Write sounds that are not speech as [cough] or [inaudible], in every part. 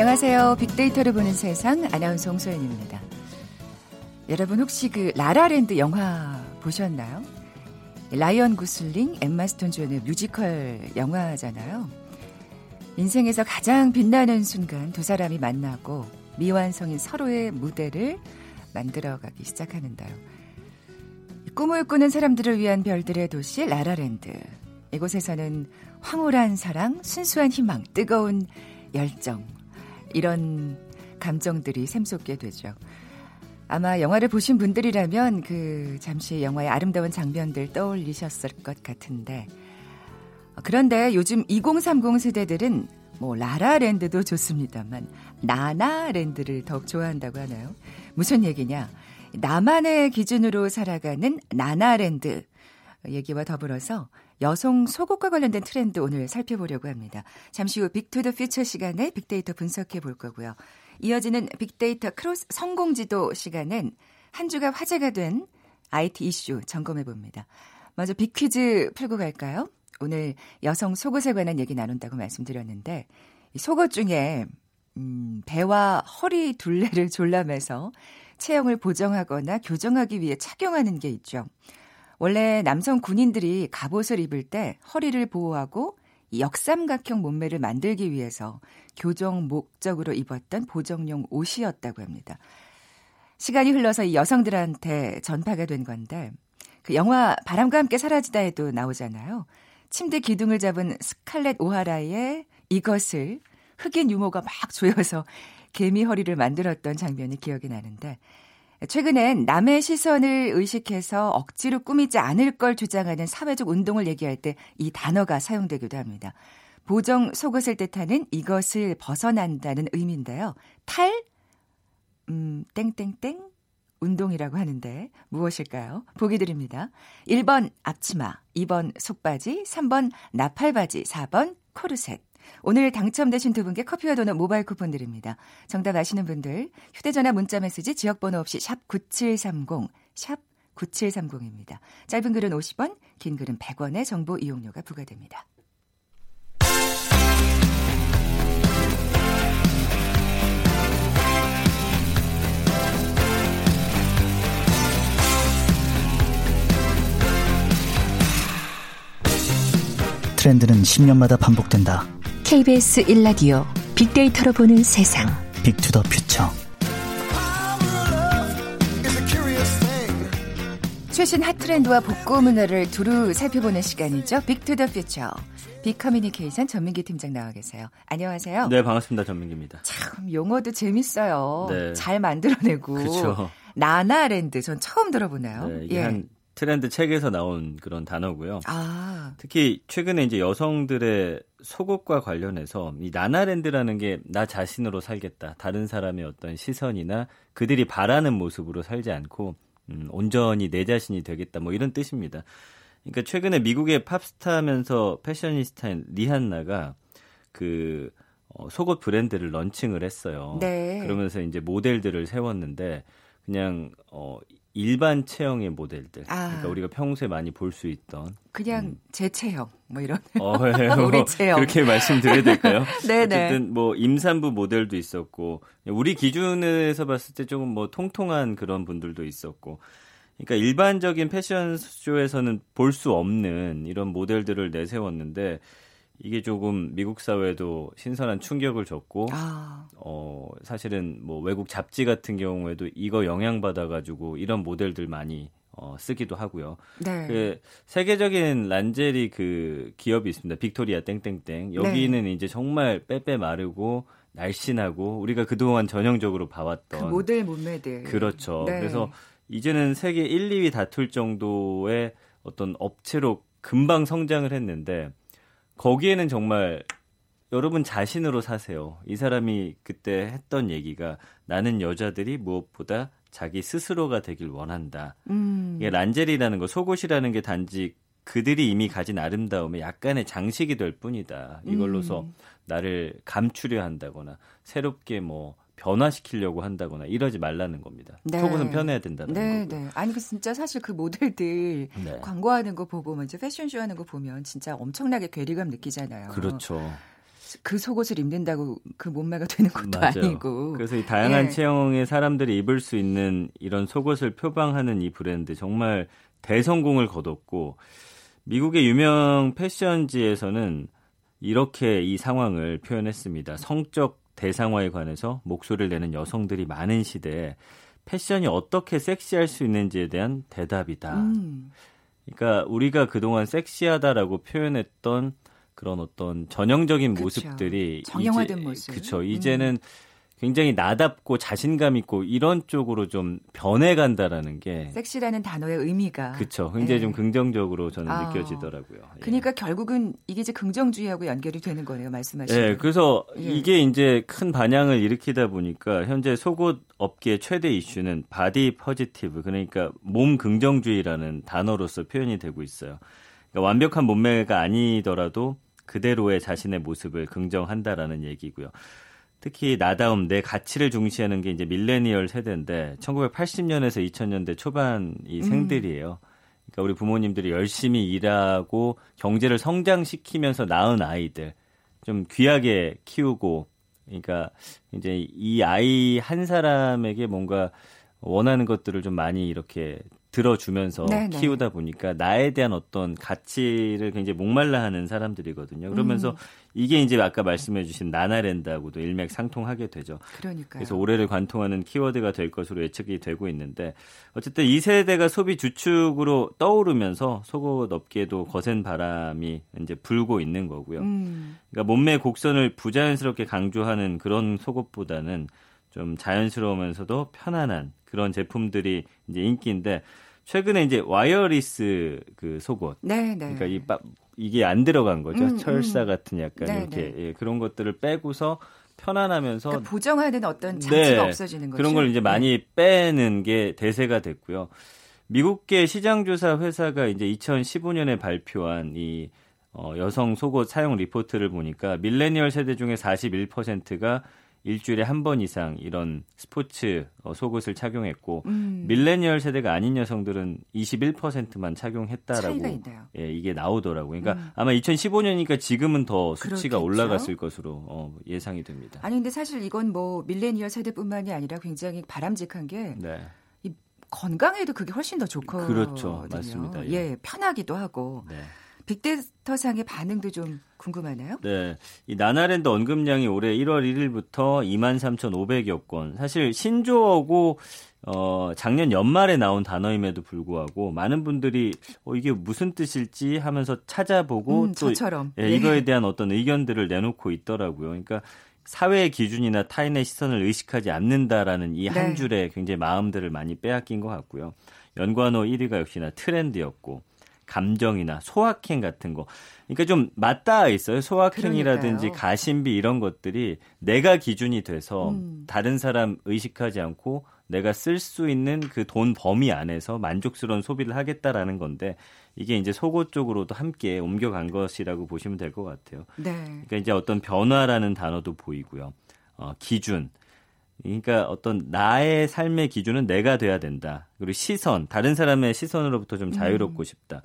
안녕하세요. 빅데이터로 보는 세상 아나운서 홍소연입니다. 여러분 혹시 그 라라랜드 영화 보셨나요? 라이언 고슬링, 엠마 스톤 주연의 뮤지컬 영화잖아요. 인생에서 가장 빛나는 순간 두 사람이 만나고 미완성인 서로의 무대를 만들어가기 시작하는데요. 꿈을 꾸는 사람들을 위한 별들의 도시 라라랜드. 이곳에서는 황홀한 사랑, 순수한 희망, 뜨거운 열정 이런 감정들이 샘솟게 되죠. 아마 영화를 보신 분들이라면 그 잠시 영화의 아름다운 장면들 떠올리셨을 것 같은데 그런데 요즘 2030 세대들은 뭐 라라랜드도 좋습니다만 나나랜드를 더욱 좋아한다고 하나요? 무슨 얘기냐? 나만의 기준으로 살아가는 나나랜드 얘기와 더불어서 여성 속옷과 관련된 트렌드 오늘 살펴보려고 합니다. 잠시 후 Big to the Future 시간에 빅데이터 분석해 볼 거고요. 이어지는 빅데이터 크로스 성공지도 시간엔 한 주간 화제가 된 IT 이슈 점검해 봅니다. 먼저 빅퀴즈 풀고 갈까요? 오늘 여성 속옷에 관한 얘기 나눈다고 말씀드렸는데 속옷 중에 음, 배와 허리 둘레를 [laughs] 졸라매서 체형을 보정하거나 교정하기 위해 착용하는 게 있죠. 원래 남성 군인들이 갑옷을 입을 때 허리를 보호하고 역삼각형 몸매를 만들기 위해서 교정 목적으로 입었던 보정용 옷이었다고 합니다. 시간이 흘러서 이 여성들한테 전파가 된 건데 그 영화 바람과 함께 사라지다에도 나오잖아요. 침대 기둥을 잡은 스칼렛 오하라의 이것을 흑인 유모가 막 조여서 개미 허리를 만들었던 장면이 기억이 나는데 최근엔 남의 시선을 의식해서 억지로 꾸미지 않을 걸 주장하는 사회적 운동을 얘기할 때 이 단어가 사용되기도 합니다. 보정 속옷을 뜻하는 이것을 벗어난다는 의미인데요. 탈, 음, 땡땡땡 운동이라고 하는데 무엇일까요? 보기 드립니다. 1번 앞치마, 2번 속바지, 3번 나팔바지, 4번 코르셋. 오늘 당첨되신 두 분께 커피와 도넛 모바일 쿠폰 드립니다. 정답 아시는 분들 휴대전화 문자 메시지 지역번호 없이 샵 9730, 샵 9730입니다. 짧은 글은 50원, 긴 글은 100원의 정보 이용료가 부과됩니다. 트렌드는 10년마다 반복된다. KBS 1라디오 빅데이터로 보는 세상. Big to the Future. 최신 hot 트렌드와 복고 문화를 두루 살펴보는 시간이죠. 빅투더 퓨처. 빅 커뮤니케이션 전민기 팀장 나와 계세요. 안녕하세요. 네, 반갑습니다. 전민기입니다. 참 용어도 재밌어요. 네. 잘 만들어내고. 그렇죠. 나나랜드 전 처음 들어보네요. 네, 이게 예. 한 트렌드 책에서 나온 그런 단어고요. 아, 특히 최근에 이제 여성들의 속옷과 관련해서 이 나나랜드라는 게 나 자신으로 살겠다. 다른 사람의 어떤 시선이나 그들이 바라는 모습으로 살지 않고 음, 온전히 내 자신이 되겠다. 뭐 이런 뜻입니다. 그러니까 최근에 미국의 팝스타면서 패셔니스타인 리한나가 그 어, 속옷 브랜드를 런칭을 했어요. 네. 그러면서 이제 모델들을 세웠는데 그냥 어 일반 체형의 모델들. 아. 그러니까 우리가 평소에 많이 볼 수 있던 그냥 제 체형 뭐 이런. 어, 예, 뭐 [laughs] 우리 체형. 그렇게 말씀드려야 될까요? 네네. [laughs] 어쨌든 뭐 임산부 모델도 있었고 우리 기준에서 봤을 때 조금 뭐 통통한 그런 분들도 있었고 그러니까 일반적인 패션쇼에서는 볼 수 없는 이런 모델들을 내세웠는데 이게 조금 미국 사회에도 신선한 충격을 줬고 아, 어 사실은 뭐 외국 잡지 같은 경우에도 이거 영향 받아 가지고 이런 모델들 많이 어 쓰기도 하고요. 네. 그 세계적인 란제리 그 기업이 있습니다. 빅토리아 땡땡땡. 여기는 이제 정말 빼빼 마르고 날씬하고 우리가 그동안 전형적으로 그 봐왔던 모델 몸매들. 그렇죠. 네. 그래서 이제는 세계 1, 2위 다툴 정도의 어떤 업체로 금방 성장을 했는데 거기에는 정말 여러분 자신으로 사세요. 이 사람이 그때 했던 얘기가 나는 여자들이 무엇보다 자기 스스로가 되길 원한다. 음. 이게 란제리라는 거 속옷이라는 게 단지 그들이 이미 가진 아름다움의 약간의 장식이 될 뿐이다. 이걸로서 음. 나를 감추려 한다거나 새롭게 뭐 변화시키려고 한다거나 이러지 말라는 겁니다. 네. 속옷은 편해야 된다는 네, 거고요. 네. 아니 그 진짜 사실 그 모델들 네. 광고하는 거 보고 먼저 패션쇼 하는 거 보면 진짜 엄청나게 괴리감 느끼잖아요. 그렇죠. 그 속옷을 입는다고 그 몸매가 되는 것도 맞아요. 아니고. 그래서 이 다양한 예. 체형의 사람들이 입을 수 있는 이런 속옷을 표방하는 이 브랜드 정말 대성공을 거뒀고 미국의 유명 패션지에서는 이렇게 이 상황을 표현했습니다. 성적 대상화에 관해서 목소리를 내는 여성들이 많은 시대에 패션이 어떻게 섹시할 수 있는지에 대한 대답이다. 음. 그러니까 우리가 그동안 섹시하다라고 표현했던 그런 어떤 전형적인. 모습들이 정형화된 이제, 모습. 음. 그쵸. 이제는 굉장히 나답고 자신감 있고 이런 쪽으로 좀 변해간다라는 게 섹시라는 단어의 의미가. 그쵸. 굉장히 예. 좀 긍정적으로 저는 아. 느껴지더라고요. 예. 그러니까 결국은 이게 이제 긍정주의하고 연결이 되는 거네요. 말씀하신. 예, 대로. 그래서 예. 이게 이제 큰 반향을 일으키다 보니까 현재 속옷 업계의 최대 이슈는 body positive 그러니까 몸 긍정주의라는 단어로서 표현이 되고 있어요. 그러니까 완벽한 몸매가 아니더라도 그대로의 자신의 모습을 긍정한다라는 얘기고요. 특히 나다움, 내 가치를 중시하는 게 이제 밀레니얼 세대인데 1980년에서 2000년대 초반 이 생들이에요. 그러니까 우리 부모님들이 열심히 일하고 경제를 성장시키면서 낳은 아이들 좀 귀하게 키우고 그러니까 이제 이 아이 한 사람에게 뭔가 원하는 것들을 좀 많이 이렇게 들어주면서 네네. 키우다 보니까 나에 대한 어떤 가치를 굉장히 목말라 하는 사람들이거든요. 그러면서 음. 이게 이제 아까 말씀해 주신 나나랜드하고도 일맥상통하게 되죠. 그러니까요. 그래서 올해를 관통하는 키워드가 될 것으로 예측이 되고 있는데 어쨌든 이 세대가 소비 주축으로 떠오르면서 속옷 업계에도 거센 바람이 이제 불고 있는 거고요. 음. 그러니까 몸매 곡선을 부자연스럽게 강조하는 그런 속옷보다는 좀 자연스러우면서도 편안한 그런 제품들이 이제 인기인데 최근에 이제 와이어리스 그 속옷 네, 네. 그러니까 이 빠- 이게 안 들어간 거죠. 음, 철사 음. 같은 약간 네, 이렇게 예, 그런 것들을 빼고서 편안하면서 그러니까 보정하는 어떤 장치가 네, 없어지는 거죠. 그런 걸 이제 많이 빼는 게 대세가 됐고요. 미국계 시장조사 회사가 이제 2015년에 발표한 이 어, 여성 속옷 사용 리포트를 보니까 밀레니얼 세대 중에 41%가 일주일에 한 번 이상 이런 스포츠 어, 속옷을 착용했고 음, 밀레니얼 세대가 아닌 여성들은 21%만 착용했다라고. 예, 이게 나오더라고요. 그러니까 음. 아마 2015년이니까 지금은 더 수치가 그렇겠죠. 올라갔을 것으로 어, 예상이 됩니다. 아니 근데 사실 이건 뭐 밀레니얼 세대뿐만이 아니라 굉장히 바람직한 게 네. 건강에도 그게 훨씬 더 좋거든요. 그렇죠. 맞습니다. 예. 예, 편하기도 하고 네. 빅데이터상의 반응도 좀 궁금하네요. 네. 이 나나랜드 언급량이 올해 1월 1일부터 23,500여 건. 사실 신조어고 어, 작년 연말에 나온 단어임에도 불구하고 많은 분들이 어, 이게 무슨 뜻일지 하면서 찾아보고 음, 또. 예, 예. 이거에 대한 어떤 의견들을 내놓고 있더라고요. 그러니까 사회의 기준이나 타인의 시선을 의식하지 않는다라는 이한 네. 줄에 굉장히 마음들을 많이 빼앗긴 것 같고요. 연관어 1위가 역시나 트렌드였고 감정이나 소확행 같은 거. 그러니까 좀 맞닿아 있어요. 소확행이라든지 그러니까요. 가심비 이런 것들이 내가 기준이 돼서 음. 다른 사람 의식하지 않고 내가 쓸 수 있는 그 돈 범위 안에서 만족스러운 소비를 하겠다라는 건데 이게 이제 속옷 쪽으로도 함께 옮겨간 것이라고 보시면 될 것 같아요. 네. 그러니까 이제 어떤 변화라는 단어도 보이고요. 어, 기준. 그러니까 어떤 나의 삶의 기준은 내가 돼야 된다. 그리고 시선, 다른 사람의 시선으로부터 좀 자유롭고 싶다.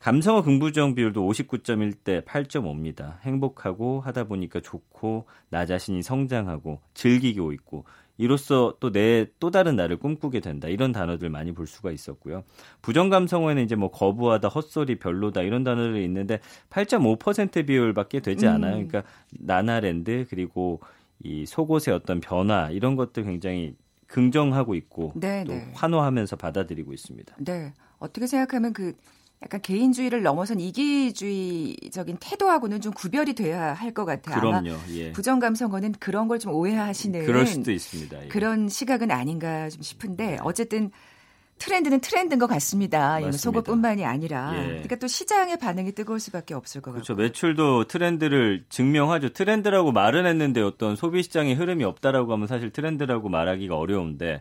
감성어 긍부정 비율도 59.1대 8.5입니다. 행복하고 하다 보니까 좋고 나 자신이 성장하고 즐기고 있고 이로써 또 내 또 다른 나를 꿈꾸게 된다. 이런 단어들 많이 볼 수가 있었고요. 부정 감성어에는 이제 뭐 거부하다, 헛소리, 별로다 이런 단어들이 있는데 8.5% 비율밖에 되지 음. 않아요. 그러니까 나나랜드 그리고 이 속옷의 어떤 변화 이런 것들 굉장히 긍정하고 있고 네, 또 네. 환호하면서 받아들이고 있습니다. 네. 어떻게 생각하면 그 약간 개인주의를 넘어선 이기주의적인 태도하고는 좀 구별이 돼야 할 것 같아요. 그럼요. 예. 부정감성어는 그런 걸 좀 오해하시는 그럴 수도 있습니다. 예. 그런 시각은 아닌가 좀 싶은데 어쨌든 트렌드는 트렌드인 것 같습니다. 속옷뿐만이 아니라 예. 그러니까 또 시장의 반응이 뜨거울 수밖에 없을 것 그렇죠. 같고. 매출도 트렌드를 증명하죠. 트렌드라고 말은 했는데 어떤 소비 시장의 흐름이 없다라고 하면 사실 트렌드라고 말하기가 어려운데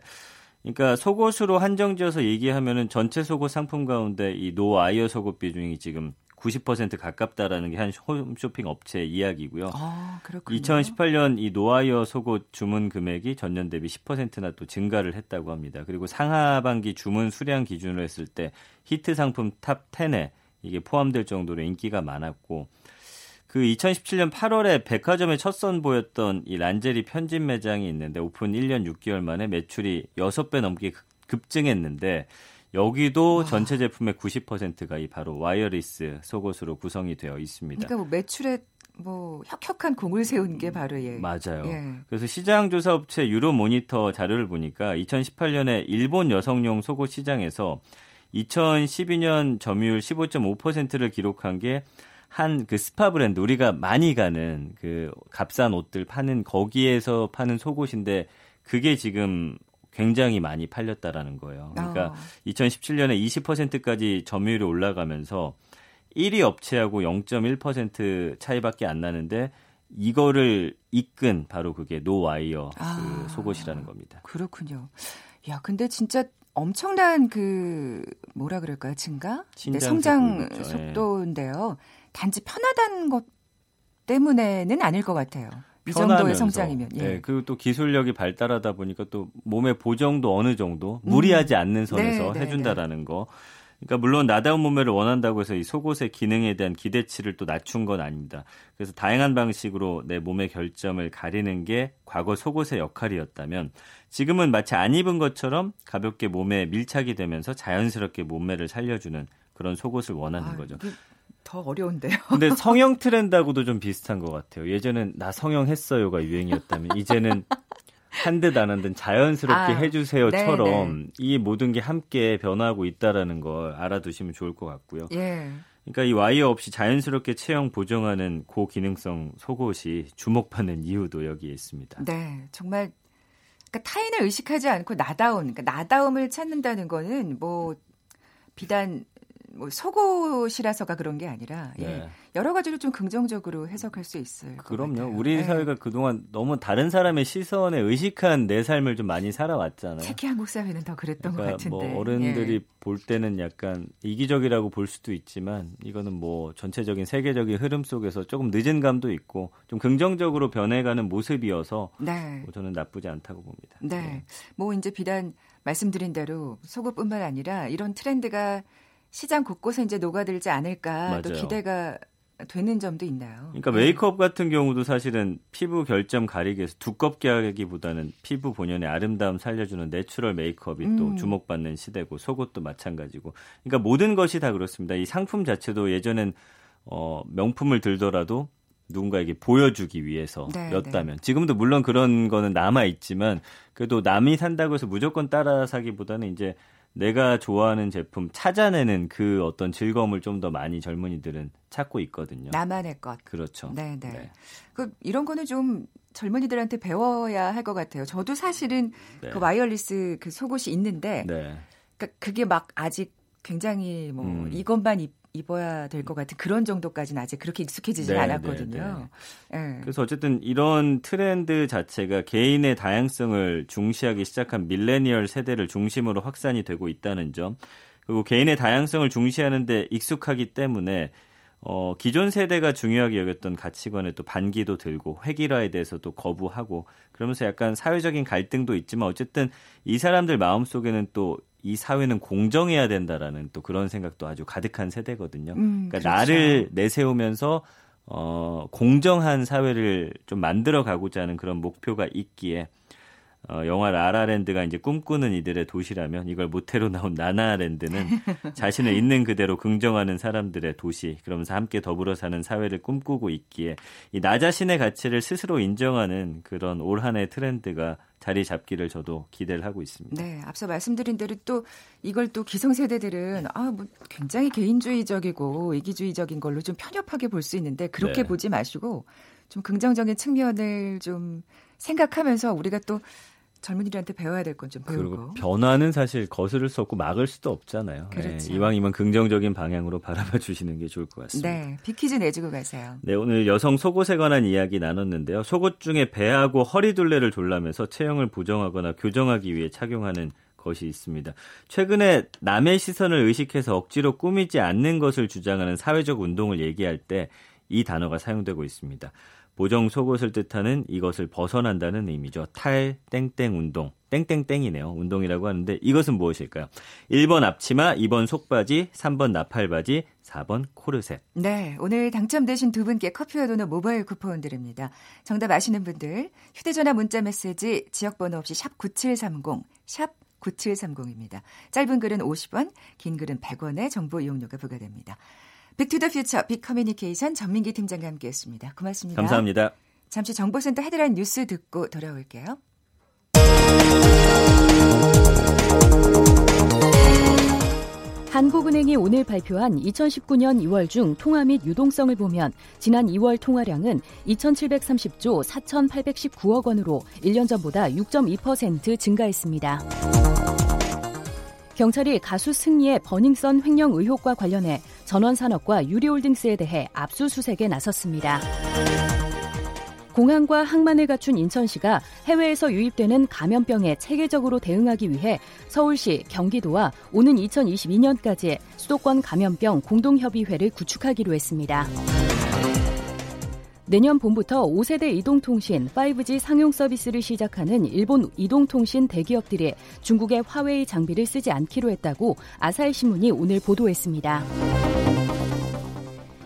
그러니까 속옷으로 한정지어서 얘기하면은 전체 속옷 상품 가운데 이 no wire 속옷 비중이 지금 90% 가깝다라는 게 한 홈쇼핑 업체 이야기고요. 아, 그렇군요. 2018년 이 no wire 속옷 주문 금액이 전년 대비 10%나 또 증가를 했다고 합니다. 그리고 상하반기 주문 수량 기준으로 했을 때 히트 상품 top 10에 이게 포함될 정도로 인기가 많았고 그 2017년 8월에 백화점에 첫 선보였던 이 란제리 편집 매장이 있는데 오픈 1년 6개월 만에 매출이 6배 넘게 급증했는데 여기도 와. 전체 제품의 90%가 이 바로 wireless 속옷으로 구성이 되어 있습니다. 그러니까 뭐 매출에 뭐 혁혁한 공을 세운 게 바로 예. 맞아요. 예. 그래서 시장 조사 업체 유로모니터 자료를 보니까 2018년에 일본 여성용 속옷 시장에서 2012년 점유율 15.5%를 기록한 게 한 그 스파 브랜드 우리가 많이 가는 그 값싼 옷들 파는 거기에서 파는 속옷인데 그게 지금 굉장히 많이 팔렸다라는 거예요. 그러니까 어. 2017년에 20%까지 점유율이 올라가면서 1위 업체하고 0.1% 차이밖에 안 나는데 이거를 이끈 바로 그게 no wire 그 아, 속옷이라는 겁니다. 그렇군요. 야, 근데 진짜 엄청난 그 뭐라 그럴까요? 증가? 네, 성장 예. 속도인데요. 단지 편하다는 것 때문에는 아닐 것 같아요. 이 정도의 성장이면. 예. 네, 그리고 또 기술력이 발달하다 보니까 또 몸의 보정도 어느 정도 무리하지 음. 않는 선에서 네, 네 해준다라는 네, 거. 그러니까 물론 나다운 몸매를 원한다고 해서 이 속옷의 기능에 대한 기대치를 또 낮춘 건 아닙니다. 그래서 다양한 방식으로 내 몸의 결점을 가리는 게 과거 속옷의 역할이었다면 지금은 마치 안 입은 것처럼 가볍게 몸에 밀착이 되면서 자연스럽게 몸매를 살려주는 그런 속옷을 원하는 아, 거죠. 더 어려운데요. 근데 [laughs] 성형 트렌드하고도 좀 비슷한 것 같아요. 예전엔 나 성형했어요가 유행이었다면 이제는 한 듯 안 한 듯 자연스럽게 아, 해주세요처럼 네, 네. 이 모든 게 함께 변화하고 있다라는 걸 알아두시면 좋을 것 같고요. 예. 그러니까 이 와이어 없이 자연스럽게 체형 보정하는 고기능성 속옷이 주목받는 이유도 여기에 있습니다. 네, 정말 그러니까 타인을 의식하지 않고 나다움, 그러니까 나다움을 찾는다는 거는 뭐 비단 뭐 속옷이라서가 그런 게 아니라 예. 네. 여러 가지로 좀 긍정적으로 해석할 수 있어요. 그럼요. 우리 네. 사회가 그동안 너무 다른 사람의 시선에 의식한 내 삶을 좀 많이 살아왔잖아요. 특히 한국 사회는 더 그랬던 그러니까 것 같은데. 뭐 어른들이 예. 볼 때는 약간 이기적이라고 볼 수도 있지만 이거는 뭐 전체적인 세계적인 흐름 속에서 조금 늦은 감도 있고 좀 긍정적으로 변해가는 모습이어서 네. 뭐 저는 나쁘지 않다고 봅니다. 네. 네. 뭐 이제 비단 말씀드린 대로 속옷뿐만 아니라 이런 트렌드가 시장 곳곳에 이제 녹아들지 않을까 맞아요. 또 기대가 되는 점도 있나요? 그러니까 메이크업 같은 경우도 사실은 피부 결점 가리기 위해서 두껍게 하기보다는 피부 본연의 아름다움 살려주는 natural 메이크업이 음. 또 주목받는 시대고 속옷도 마찬가지고 그러니까 모든 것이 다 그렇습니다. 이 상품 자체도 예전엔 어, 명품을 들더라도 누군가에게 보여주기 위해서였다면 네, 네. 지금도 물론 그런 거는 남아 있지만 그래도 남이 산다고 해서 무조건 따라 사기보다는 이제 내가 좋아하는 제품 찾아내는 그 어떤 즐거움을 좀 더 많이 젊은이들은 찾고 있거든요. 나만의 것. 그렇죠. 네네. 네. 그 이런 거는 좀 젊은이들한테 배워야 할 것 같아요. 저도 사실은 네. 그 와이어리스 그 속옷이 있는데, 네. 그러니까 그게 막 아직 굉장히 뭐 음. 이것만 입, 입어야 될 것 같은 그런 정도까지는 아직 그렇게 익숙해지지 네, 않았거든요. 네, 네. 네. 그래서 어쨌든 이런 트렌드 자체가 개인의 다양성을 중시하기 시작한 밀레니얼 세대를 중심으로 확산이 되고 있다는 점, 그리고 개인의 다양성을 중시하는데 익숙하기 때문에 어, 기존 세대가 중요하게 여겼던 가치관에 또 반기도 들고 획일화에 대해서도 거부하고 그러면서 약간 사회적인 갈등도 있지만 어쨌든 이 사람들 마음속에는 또 이 사회는 공정해야 된다라는 또 그런 생각도 아주 가득한 세대거든요. 음, 그러니까 그렇죠. 나를 내세우면서 어, 공정한 사회를 좀 만들어 가고자 하는 그런 목표가 있기에 어, 영화 라라랜드가 이제 꿈꾸는 이들의 도시라면 이걸 모태로 나온 나나랜드는 [laughs] 자신을 있는 그대로 긍정하는 사람들의 도시 그러면서 함께 더불어 사는 사회를 꿈꾸고 있기에 이 나 자신의 가치를 스스로 인정하는 그런 올 한해 트렌드가 자리 잡기를 저도 기대를 하고 있습니다. 네, 앞서 말씀드린 대로 또 이걸 또 기성세대들은 아, 뭐 굉장히 개인주의적이고 이기주의적인 걸로 좀 편협하게 볼 수 있는데 그렇게 네. 보지 마시고 좀 긍정적인 측면을 좀 생각하면서 우리가 또 젊은이들한테 배워야 될 건 좀 배우고. 그리고 변화는 사실 거스를 수 없고 막을 수도 없잖아요. 네, 그렇죠. 네, 이왕이면 긍정적인 방향으로 [laughs] 바라봐 주시는 게 좋을 것 같습니다. 네, 비키즈 내주고 가세요. 네, 오늘 여성 속옷에 관한 이야기 나눴는데요. 속옷 중에 배하고 허리둘레를 졸라매서 체형을 보정하거나 교정하기 위해 착용하는 것이 있습니다. 최근에 남의 시선을 의식해서 억지로 꾸미지 않는 것을 주장하는 사회적 운동을 얘기할 때 이 단어가 사용되고 있습니다. 보정 속옷을 뜻하는 이것을 벗어난다는 의미죠. 탈 땡땡 운동. 땡땡땡이네요. 운동이라고 하는데 이것은 무엇일까요? 1번 앞치마, 2번 속바지, 3번 나팔바지, 4번 코르셋. 네, 오늘 당첨되신 두 분께 커피와 도넛 모바일 쿠폰 드립니다. 정답 아시는 분들 휴대전화 문자 메시지 지역번호 없이 샵 9730, 샵 9730입니다. 짧은 글은 50원, 긴 글은 100원의 정보 이용료가 부과됩니다. 빅투더퓨처 빅커뮤니케이션 전민기 팀장과 함께했습니다. 고맙습니다. 감사합니다. 잠시 정보센터 헤드라인 뉴스 듣고 돌아올게요. 한국은행이 오늘 발표한 2019년 2월 중 통화 및 유동성을 보면 지난 2월 통화량은 2,730조 4,819억 원으로 1년 전보다 6.2% 증가했습니다. 경찰이 가수 승리의 버닝썬 횡령 의혹과 관련해 전원산업과 유리홀딩스에 대해 압수수색에 나섰습니다. 공항과 항만을 갖춘 인천시가 해외에서 유입되는 감염병에 체계적으로 대응하기 위해 서울시, 경기도와 오는 2022년까지 수도권 감염병 공동협의회를 구축하기로 했습니다. 내년 봄부터 5세대 이동통신 5G 상용 서비스를 시작하는 일본 이동통신 대기업들이 중국의 화웨이 장비를 쓰지 않기로 했다고 아사히 신문이 오늘 보도했습니다.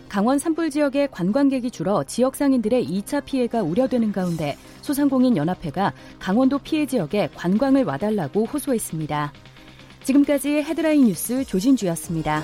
강원 산불 지역의 관광객이 줄어 지역 상인들의 2차 피해가 우려되는 가운데 소상공인 연합회가 강원도 피해 지역에 관광을 와달라고 호소했습니다. 지금까지 헤드라인 뉴스 조진주였습니다.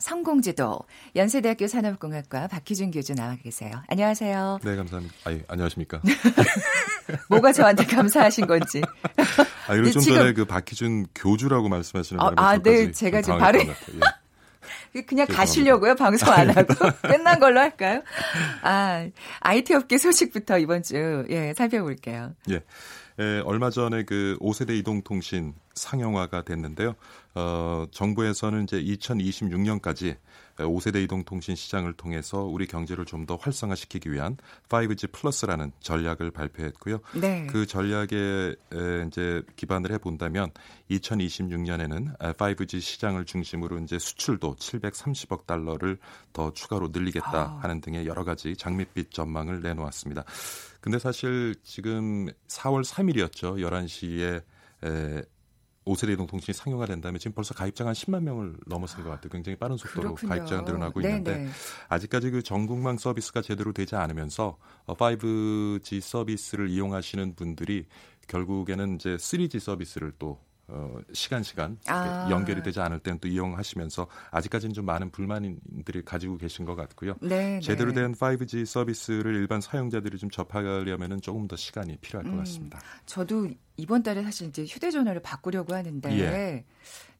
성공지도 연세대학교 산업공학과 박희준 교수 나와 계세요. 안녕하세요. 네, 감사합니다. 아니, 안녕하십니까? [laughs] 뭐가 저한테 감사하신 건지. [laughs] 아, 그리고 좀 지금... 전에 그 박희준 교주라고 말씀하시는 아, 아 네, 제가 지금 발음 [laughs] 그냥 가시려고요? 방송 안 하고 끝난 걸로 할까요? 아, IT 업계 소식부터 이번 주 예, 살펴볼게요. 예. 에, 얼마 전에 그 5세대 이동통신 상용화가 됐는데요. 어, 정부에서는 이제 2026년까지 5세대 이동통신 시장을 통해서 우리 경제를 좀 더 활성화시키기 위한 5G 플러스라는 전략을 발표했고요. 네. 그 전략에 이제 기반을 해 본다면 2026년에는 5G 시장을 중심으로 이제 수출도 730억 달러를 더 추가로 늘리겠다 아. 하는 등의 여러 가지 장밋빛 전망을 내놓았습니다. 근데 사실 지금 4월 3일이었죠. 11시에 에, 5세대 이동통신이 상용화 된다면 지금 벌써 가입자가 한 10만 명을 넘어선 것 같아요. 굉장히 빠른 속도로 그렇군요. 가입자가 늘어나고 네네. 있는데 아직까지 그 전국망 서비스가 제대로 되지 않으면서 5G 어, 서비스를 이용하시는 분들이 결국에는 이제 3G 서비스를 또 어, 시간 시간 아. 연결이 되지 않을 때는 또 이용하시면서 아직까지는 좀 많은 불만들이 가지고 계신 것 같고요. 네, 네. 제대로 된 5G 서비스를 일반 사용자들이 좀 접하려면은 조금 더 시간이 필요할 것 음, 같습니다. 저도 이번 달에 사실 이제 휴대전화를 바꾸려고 하는데 예.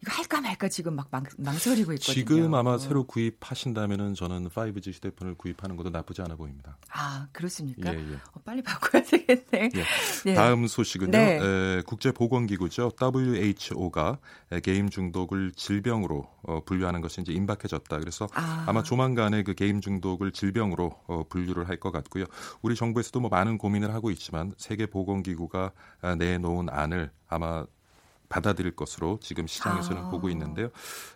이거 할까 말까 지금 막 망, 망설이고 있거든요. 지금 아마 새로 구입하신다면은 저는 5G 휴대폰을 구입하는 것도 나쁘지 않아 보입니다. 아 그렇습니까? 예, 예. 어, 빨리 바꿔야 되겠네. 예. 네. 다음 소식은요. 네. 에, 국제보건기구죠. WHO가 게임 중독을 질병으로 어, 분류하는 것이 이제 임박해졌다. 그래서 아. 마 조만간에 그 게임 중독을 질병으로 어, 분류를 할 것 같고요. 우리 정부에서도 뭐 많은 고민을 하고 있지만 세계보건기구가 아, 내놓은 안을 아마 받아들일 것으로 지금 시장에서는 아. 보고 있는데요.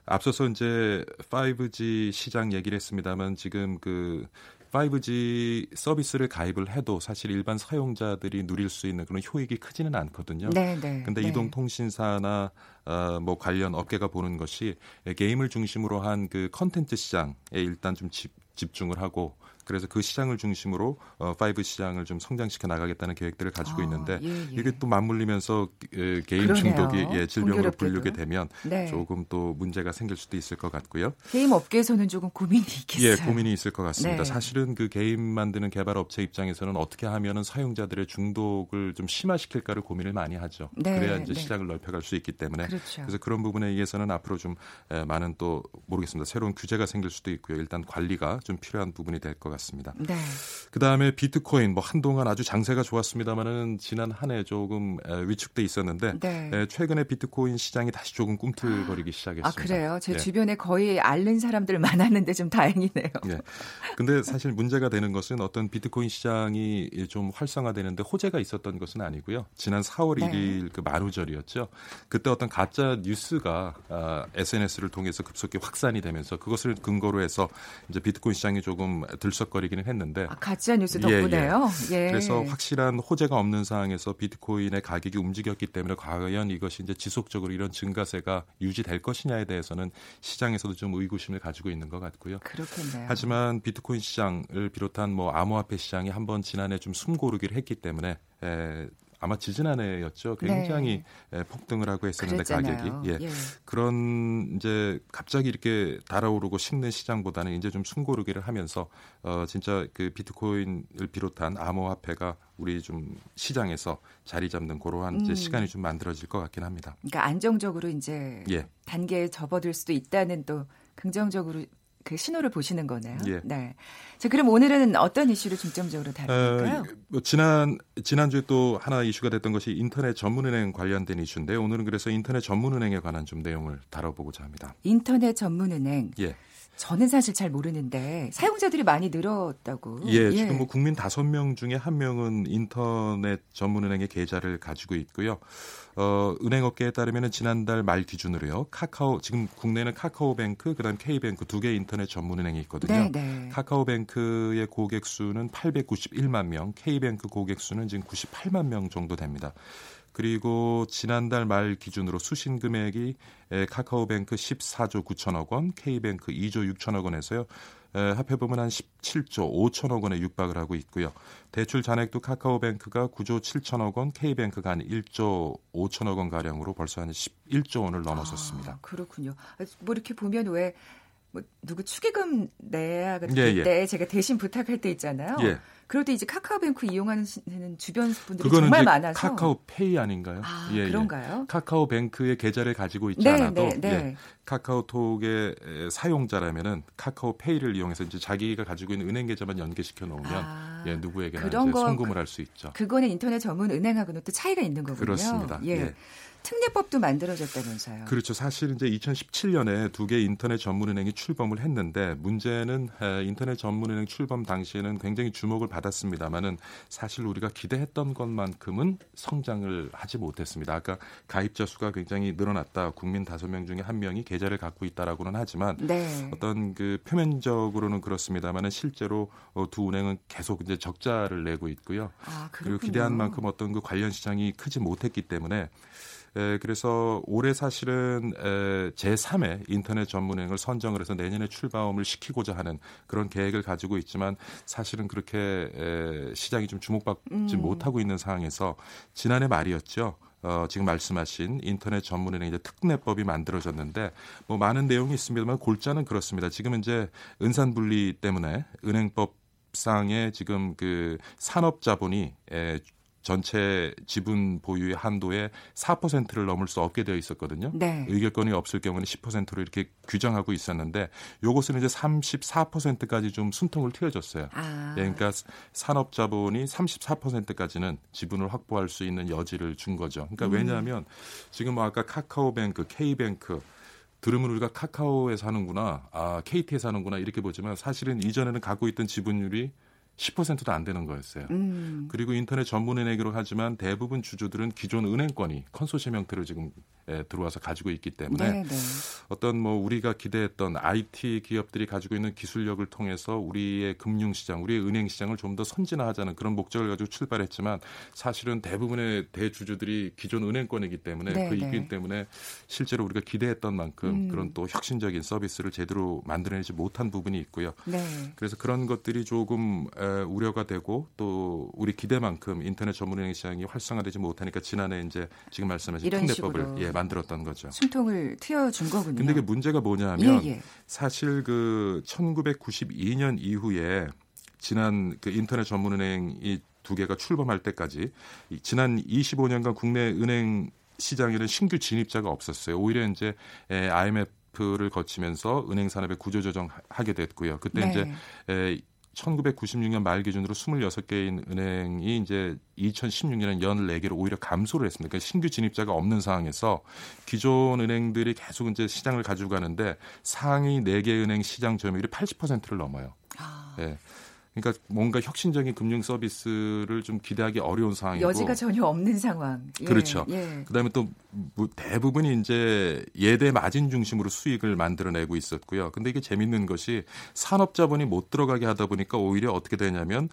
앞서서 이제 5G 시장 얘기를 했습니다만 지금 그 5G 서비스를 가입을 해도 사실 일반 사용자들이 누릴 수 있는 그런 효익이 크지는 않거든요. 네, 네. 근데 네. 이동통신사나 어, 뭐 관련 업계가 보는 것이 게임을 중심으로 한 그 컨텐츠 시장에 일단 좀 집, 집중을 하고 그래서 그 시장을 중심으로 어, 5 시장을 좀 성장시켜 나가겠다는 계획들을 가지고 아, 있는데 예, 예. 이게 또 맞물리면서 에, 개인 그러네요. 중독이 예, 질병으로. 불리게 되면 네. 조금 또 문제가 생길 수도 있을 것 같고요. 게임 업계에서는 조금 고민이 있겠어요. 예, 고민이 있을 것 같습니다. 네. 사실은 그 게임 만드는 개발 업체 입장에서는 어떻게 하면은 사용자들의 중독을 좀 심화시킬까를 고민을 많이 하죠. 네, 그래야 이제 네. 시장을 넓혀갈 수 있기 때문에 그렇죠. 래서 그런 부분에 의해서는 앞으로 좀 에, 많은 또 모르겠습니다. 새로운 규제가 생길 수도 있고요. 일단 관리가 좀 필요한 부분이 될 것 같습니다. 네. 그 다음에 비트코인 뭐 한동안 아주 장세가 좋았습니다만은 지난 한 해 조금 에, 위축돼 있었는데 네. 에, 최근에 비트코인 시장이 다시 조금 꿈틀거리기 시작했습니다. 아 그래요? 제 예. 주변에 거의 앓는 사람들 많았는데 좀 다행이네요. 예. 근데 사실 문제가 되는 것은 어떤 비트코인 시장이 좀 활성화되는데 호재가 있었던 것은 아니고요. 지난 4월 네. 1일 그 만우절이었죠. 그때 어떤 가짜 뉴스가 아, SNS를 통해서 급속히 확산이 되면서 그것을 근거로 해서 이제 비트코인 시장이 조금 들썩 거리기는 했는데 아, 가짜 뉴스 예, 예. 덕분에요. 예. 그래서 확실한 호재가 없는 상황에서 비트코인의 가격이 움직였기 때문에 과연 이것이 이제 지속적으로 이런 증가세가 유지될 것이냐에 대해서는 시장에서도 좀 의구심을 가지고 있는 것 같고요. 그렇겠네요. 하지만 비트코인 시장을 비롯한 뭐 암호화폐 시장이 한번 지난해 좀 숨고르기를 했기 때문에 에, 아마 지지난해였죠. 굉장히 에, 폭등을 하고 했었는데 네. 그랬잖아요. 가격이 예. 예. 그런 이제 갑자기 이렇게 달아오르고 식는 시장보다는 이제 좀 숨고르기를 하면서 어 진짜 그 비트코인을 비롯한 암호화폐가 우리 좀 시장에서 자리 잡는 그러한 이제 음. 시간이 좀 만들어질 것 같긴 합니다. 그러니까 안정적으로 이제 예. 단계에 접어들 수도 있다는 또 긍정적으로 그 신호를 보시는 거네요. 예. 네. 자, 그럼 오늘은 어떤 이슈를 중점적으로 다룰까요? 어, 뭐 지난 지난주에 또 하나 이슈가 됐던 것이 인터넷 전문은행 관련된 이슈인데 오늘은 그래서 인터넷 전문은행에 관한 좀 내용을 다뤄보고자 합니다. 인터넷 전문은행. 예. 저는 사실 잘 모르는데 사용자들이 많이 늘었다고. 예, 지금 뭐 국민 다섯 명 중에 한 명은 인터넷 전문은행의 계좌를 가지고 있고요. 어, 은행업계에 따르면 지난달 말 기준으로요. 카카오 지금 국내는 카카오뱅크 그다음 K뱅크 두 개 인터넷 전문은행이 있거든요. 네, 네. 카카오뱅크의 고객 수는 891만 명, K뱅크 고객 수는 지금 98만 명 정도 됩니다. 그리고 지난달 말 기준으로 수신 금액이 에, 카카오뱅크 14조 9천억 원, K뱅크 2조 6천억 원에서요. 에, 합해보면 한 17조 5천억 원에 육박을 하고 있고요. 대출 잔액도 카카오뱅크가 9조 7천억 원, K뱅크가 한 1조 5천억 원 가량으로 벌써 한 11조 원을 넘어섰습니다. 아, 그렇군요. 뭐 이렇게 보면 왜 뭐 누구 축의금 내야 그럴 예, 예. 때 제가 대신 부탁할 때 있잖아요. 예. 그럴 때 이제 카카오뱅크 이용하는 주변 분들이 그거는 정말 많아서 카카오페이 아닌가요? 아, 예, 예. 그런가요? 카카오뱅크의 계좌를 가지고 있지 네, 않아도 네, 네. 예, 카카오톡의 에, 사용자라면은 카카오페이를 이용해서 이제 자기가 가지고 있는 은행 계좌만 연계시켜 놓으면 아, 예, 누구에게나 그런 이제 거- 송금을 할 수 있죠. 그거는 인터넷 전문 은행하고는 또 차이가 있는 거군요. 그렇습니다. 예. 예. 특례법도 만들어졌다면서요. 그렇죠. 사실 이제 2017년에 두 개 인터넷 전문은행이 출범을 했는데 문제는 에, 인터넷 전문은행 출범 당시에는 굉장히 주목을 받았습니다만은 사실 우리가 기대했던 것만큼은 성장을 하지 못했습니다. 아까 가입자 수가 굉장히 늘어났다. 국민 다섯 명 중에 한 명이 계좌를 갖고 있다라고는 하지만 네. 어떤 그 표면적으로는 그렇습니다만은 실제로 어, 두 은행은 계속 이제 적자를 내고 있고요. 아, 그리고. 기대한 만큼 어떤 그 관련 시장이 크지 못했기 때문에 에, 그래서 올해 사실은 에, 제3의 인터넷 전문행을 선정을 해서 내년에 출범을 시키고자 하는 그런 계획을 가지고 있지만 사실은 그렇게 에, 시장이 좀 주목받지 음. 못하고 있는 상황에서 지난해 말이었죠. 어, 지금 말씀하신 인터넷 전문은행 이제 특례법이 만들어졌는데 뭐 많은 내용이 있습니다만 골자는 그렇습니다. 지금 이제 은산 분리 때문에 은행법상의 지금 그 산업 자본이 에, 전체 지분 보유의 한도의 4%를 넘을 수 없게 되어 있었거든요. 네. 의결권이 없을 경우는 10%로 이렇게 규정하고 있었는데 요것은 이제 34%까지 좀 순통을 트여줬어요. 아, 예, 그러니까 산업 자본이 34%까지는 지분을 확보할 수 있는 여지를 준 거죠. 그러니까 음. 왜냐하면 지금 뭐 아까 카카오뱅크, K뱅크 들으면 우리가 카카오에서 하는구나, 아 KT에서 하는구나 이렇게 보지만 사실은 이전에는 갖고 있던 지분율이 10%도 안 되는 거였어요. 음, 그리고 인터넷 전문은행으로 하지만 대부분 주주들은 기존 은행권이 컨소시엄 형태로 지금 에, 들어와서 가지고 있기 때문에 네, 네. 어떤 뭐 우리가 기대했던 IT 기업들이 가지고 있는 기술력을 통해서 우리의 금융시장, 우리의 은행시장을 좀 더 선진화하자는 그런 목적을 가지고 출발했지만 사실은 대부분의 대주주들이 기존 은행권이기 때문에 네, 그 이기 네. 때문에 실제로 우리가 기대했던 만큼 음. 그런 또 혁신적인 서비스를 제대로 만들어내지 못한 부분이 있고요. 네. 그래서 그런 것들이 조금 에, 우려가 되고 또 우리 기대만큼 인터넷 전문은행 시장이 활성화되지 못하니까 지난해 이제 지금 말씀하신 특례법을 예, 만들었던 거죠. 숨통을 트여준 거군요. 근데 그 문제가 뭐냐면 예, 예. 사실 그 1992년 이후에 지난 그 인터넷 전문은행이 두 개가 출범할 때까지 지난 25년간 국내 은행 시장에는 신규 진입자가 없었어요. 오히려 이제 IMF를 거치면서 은행 산업의 구조 조정하게 됐고요. 그때 네. 이제 1996년 말 기준으로 26개인 은행이 이제 2016년에 14개로 오히려 감소를 했습니다. 그러니까 신규 진입자가 없는 상황에서 기존 은행들이 계속 이제 시장을 가지고 가는데 상위 4개 은행 시장 점유율이 80%를 넘어요. 아. 네. 그러니까 뭔가 혁신적인 금융 서비스를 좀 기대하기 어려운 상황이고 여지가 전혀 없는 상황. 예, 그렇죠. 예. 그다음에 또 뭐 대부분이 이제 예대 마진 중심으로 수익을 만들어내고 있었고요. 근데 이게 재밌는 것이 산업 자본이 못 들어가게 하다 보니까 오히려 어떻게 되냐면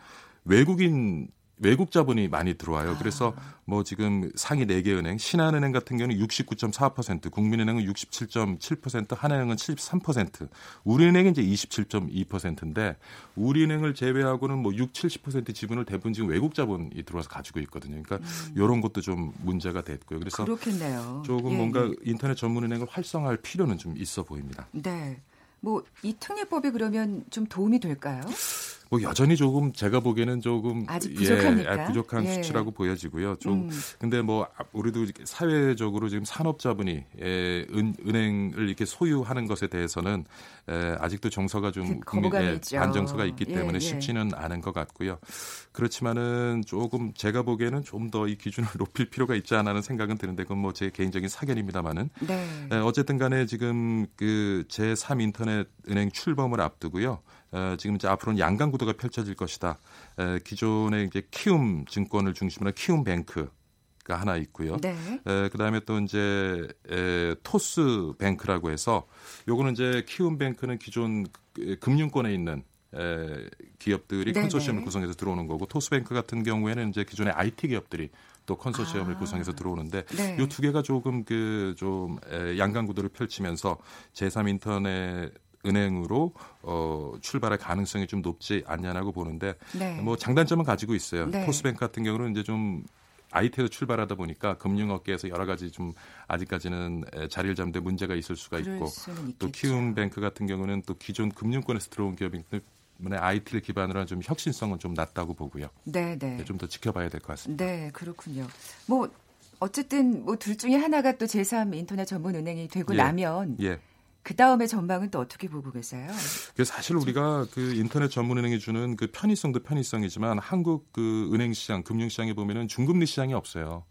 외국인 외국 자본이 많이 들어와요. 그래서 뭐 지금 상위 4개 은행, 신한은행 같은 경우는 69.4%, 국민은행은 67.7%, 하나은행은 73%, 우리은행은 이제 27.2%인데 우리은행을 제외하고는 뭐 6, 70% 지분을 대부분 지금 외국 자본이 들어와서 가지고 있거든요. 그러니까 음. 이런 것도 좀 문제가 됐고요. 그래서 그렇겠네요. 조금 예, 뭔가 예. 인터넷 전문은행을 활성화할 필요는 좀 있어 보입니다. 네. 뭐 이 특례법이 그러면 좀 도움이 될까요? 뭐 여전히 조금 제가 보기에는 조금 아직 부족합니까? 예, 부족한 예. 수치라고 보여지고요. 좀 음. 근데 뭐 우리도 사회적으로 지금 산업자분이 예, 은, 은행을 이렇게 소유하는 것에 대해서는 에, 아직도 정서가 좀그 국민, 예, 반정서가 있기 예, 때문에 예, 쉽지는 않은 것 같고요. 그렇지만은 조금 제가 보기에는 좀 더 이 기준을 [laughs] 높일 필요가 있지 않나는 생각은 드는데 그건 뭐 제 개인적인 사견입니다만은 네. 에, 어쨌든 간에 지금 그 제3 인터넷 은행 출범을 앞두고요. 어, 지금 이제 앞으로는 양강 구도가 펼쳐질 것이다. 에, 기존의 이제 키움 증권을 중심으로 키움 뱅크 가 하나 있고요. 네. 에, 그다음에 또 이제 에, 토스 뱅크라고 해서 요거는 이제 키움 뱅크는 기존 금융권에 있는 에, 기업들이 네네. 컨소시엄을 구성해서 들어오는 거고 토스뱅크 같은 경우에는 이제 기존의 IT 기업들이 또 컨소시엄을 아. 구성해서 들어오는데 네. 요두 개가 조금 그 좀 양강 구도를 펼치면서 제3 인터넷 은행으로 어, 출발할 가능성이 좀 높지 않냐고 보는데 네. 뭐 장단점은 가지고 있어요. 네. 토스뱅크 같은 경우는 이제 좀 IT에서 출발하다 보니까 금융업계에서 여러 가지 좀 아직까지는 자리를 잡는데 문제가 있을 수가 있고 또 키움뱅크 같은 경우는 또 기존 금융권에서 들어온 기업이기 때문에 IT를 기반으로 한 좀 혁신성은 좀 낮다고 보고요. 네, 네. 좀 더 지켜봐야 될 것 같습니다. 네, 그렇군요. 뭐 어쨌든 뭐 둘 중에 하나가 또 제3 인터넷 전문 은행이 되고 예, 나면 예. 그 다음에 전망은 또 어떻게 보고 계세요? 사실 우리가 그 인터넷 전문은행이 주는 그 편의성도 편의성이지만 한국 그 은행 시장, 금융 시장에 보면은 중금리 시장이 없어요.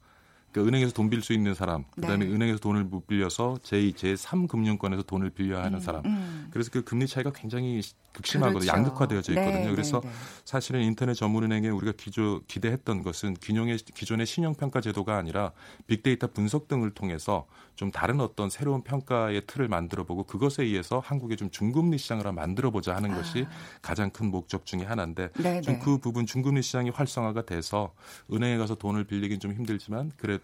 그러니까 은행에서 돈 빌 수 있는 사람, 그다음에 네. 은행에서 돈을 못 빌려서 제2, 제3 금융권에서 돈을 빌려야 하는 음, 사람. 음. 그래서 그 금리 차이가 굉장히 극심하거든요. 그렇죠. 양극화되어져 네, 있거든요. 네, 그래서 네, 사실은 인터넷 전문은행에 우리가 기조, 기대했던 것은 기존의, 기존의 신용평가 제도가 아니라 빅데이터 분석 등을 통해서 좀 다른 어떤 새로운 평가의 틀을 만들어보고 그것에 의해서 한국의 좀 중금리 시장을 만들어보자 하는 아. 것이 가장 큰 목적 중의 하나인데 네, 좀그 부분 중금리 시장이 활성화가 돼서 은행에 가서 돈을 빌리긴 좀 힘들지만 그래도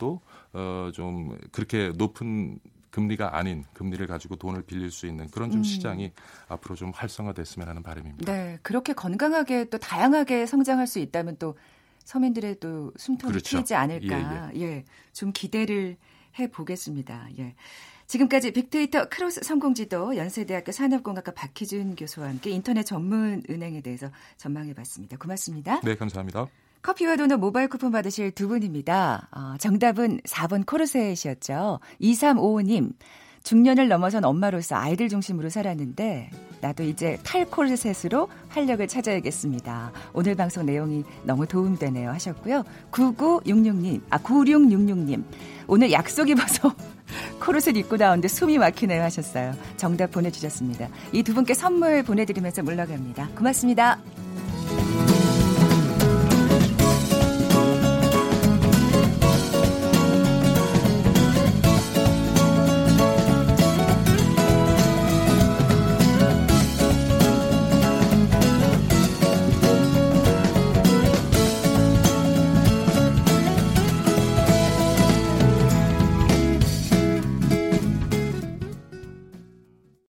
어, 좀 그렇게 높은 금리가 아닌 금리를 가지고 돈을 빌릴 수 있는 그런 좀 음. 시장이 앞으로 좀 활성화됐으면 하는 바람입니다. 네, 그렇게 건강하게 또 다양하게 성장할 수 있다면 또 서민들의 또 숨통이 그렇죠. 트이지 않을까. 예, 예. 예, 좀 기대를 해 보겠습니다. 예. 지금까지 빅데이터 크로스 성공지도 연세대학교 산업공학과 박희준 교수와 함께 인터넷 전문 은행에 대해서 전망해 봤습니다. 고맙습니다. 네, 감사합니다. 커피와 도넛 모바일 쿠폰 받으실 두 분입니다. 어, 정답은 4번 코르셋이었죠. 2355님. 중년을 넘어선 엄마로서 아이들 중심으로 살았는데 나도 이제 탈코르셋으로 활력을 찾아야겠습니다. 오늘 방송 내용이 너무 도움되네요 하셨고요. 9966님, 아 9666님. 오늘 약속 입어서 [laughs] 코르셋 입고 나오는데 숨이 막히네요 하셨어요. 정답 보내주셨습니다. 이 두 분께 선물 보내드리면서 물러갑니다. 고맙습니다.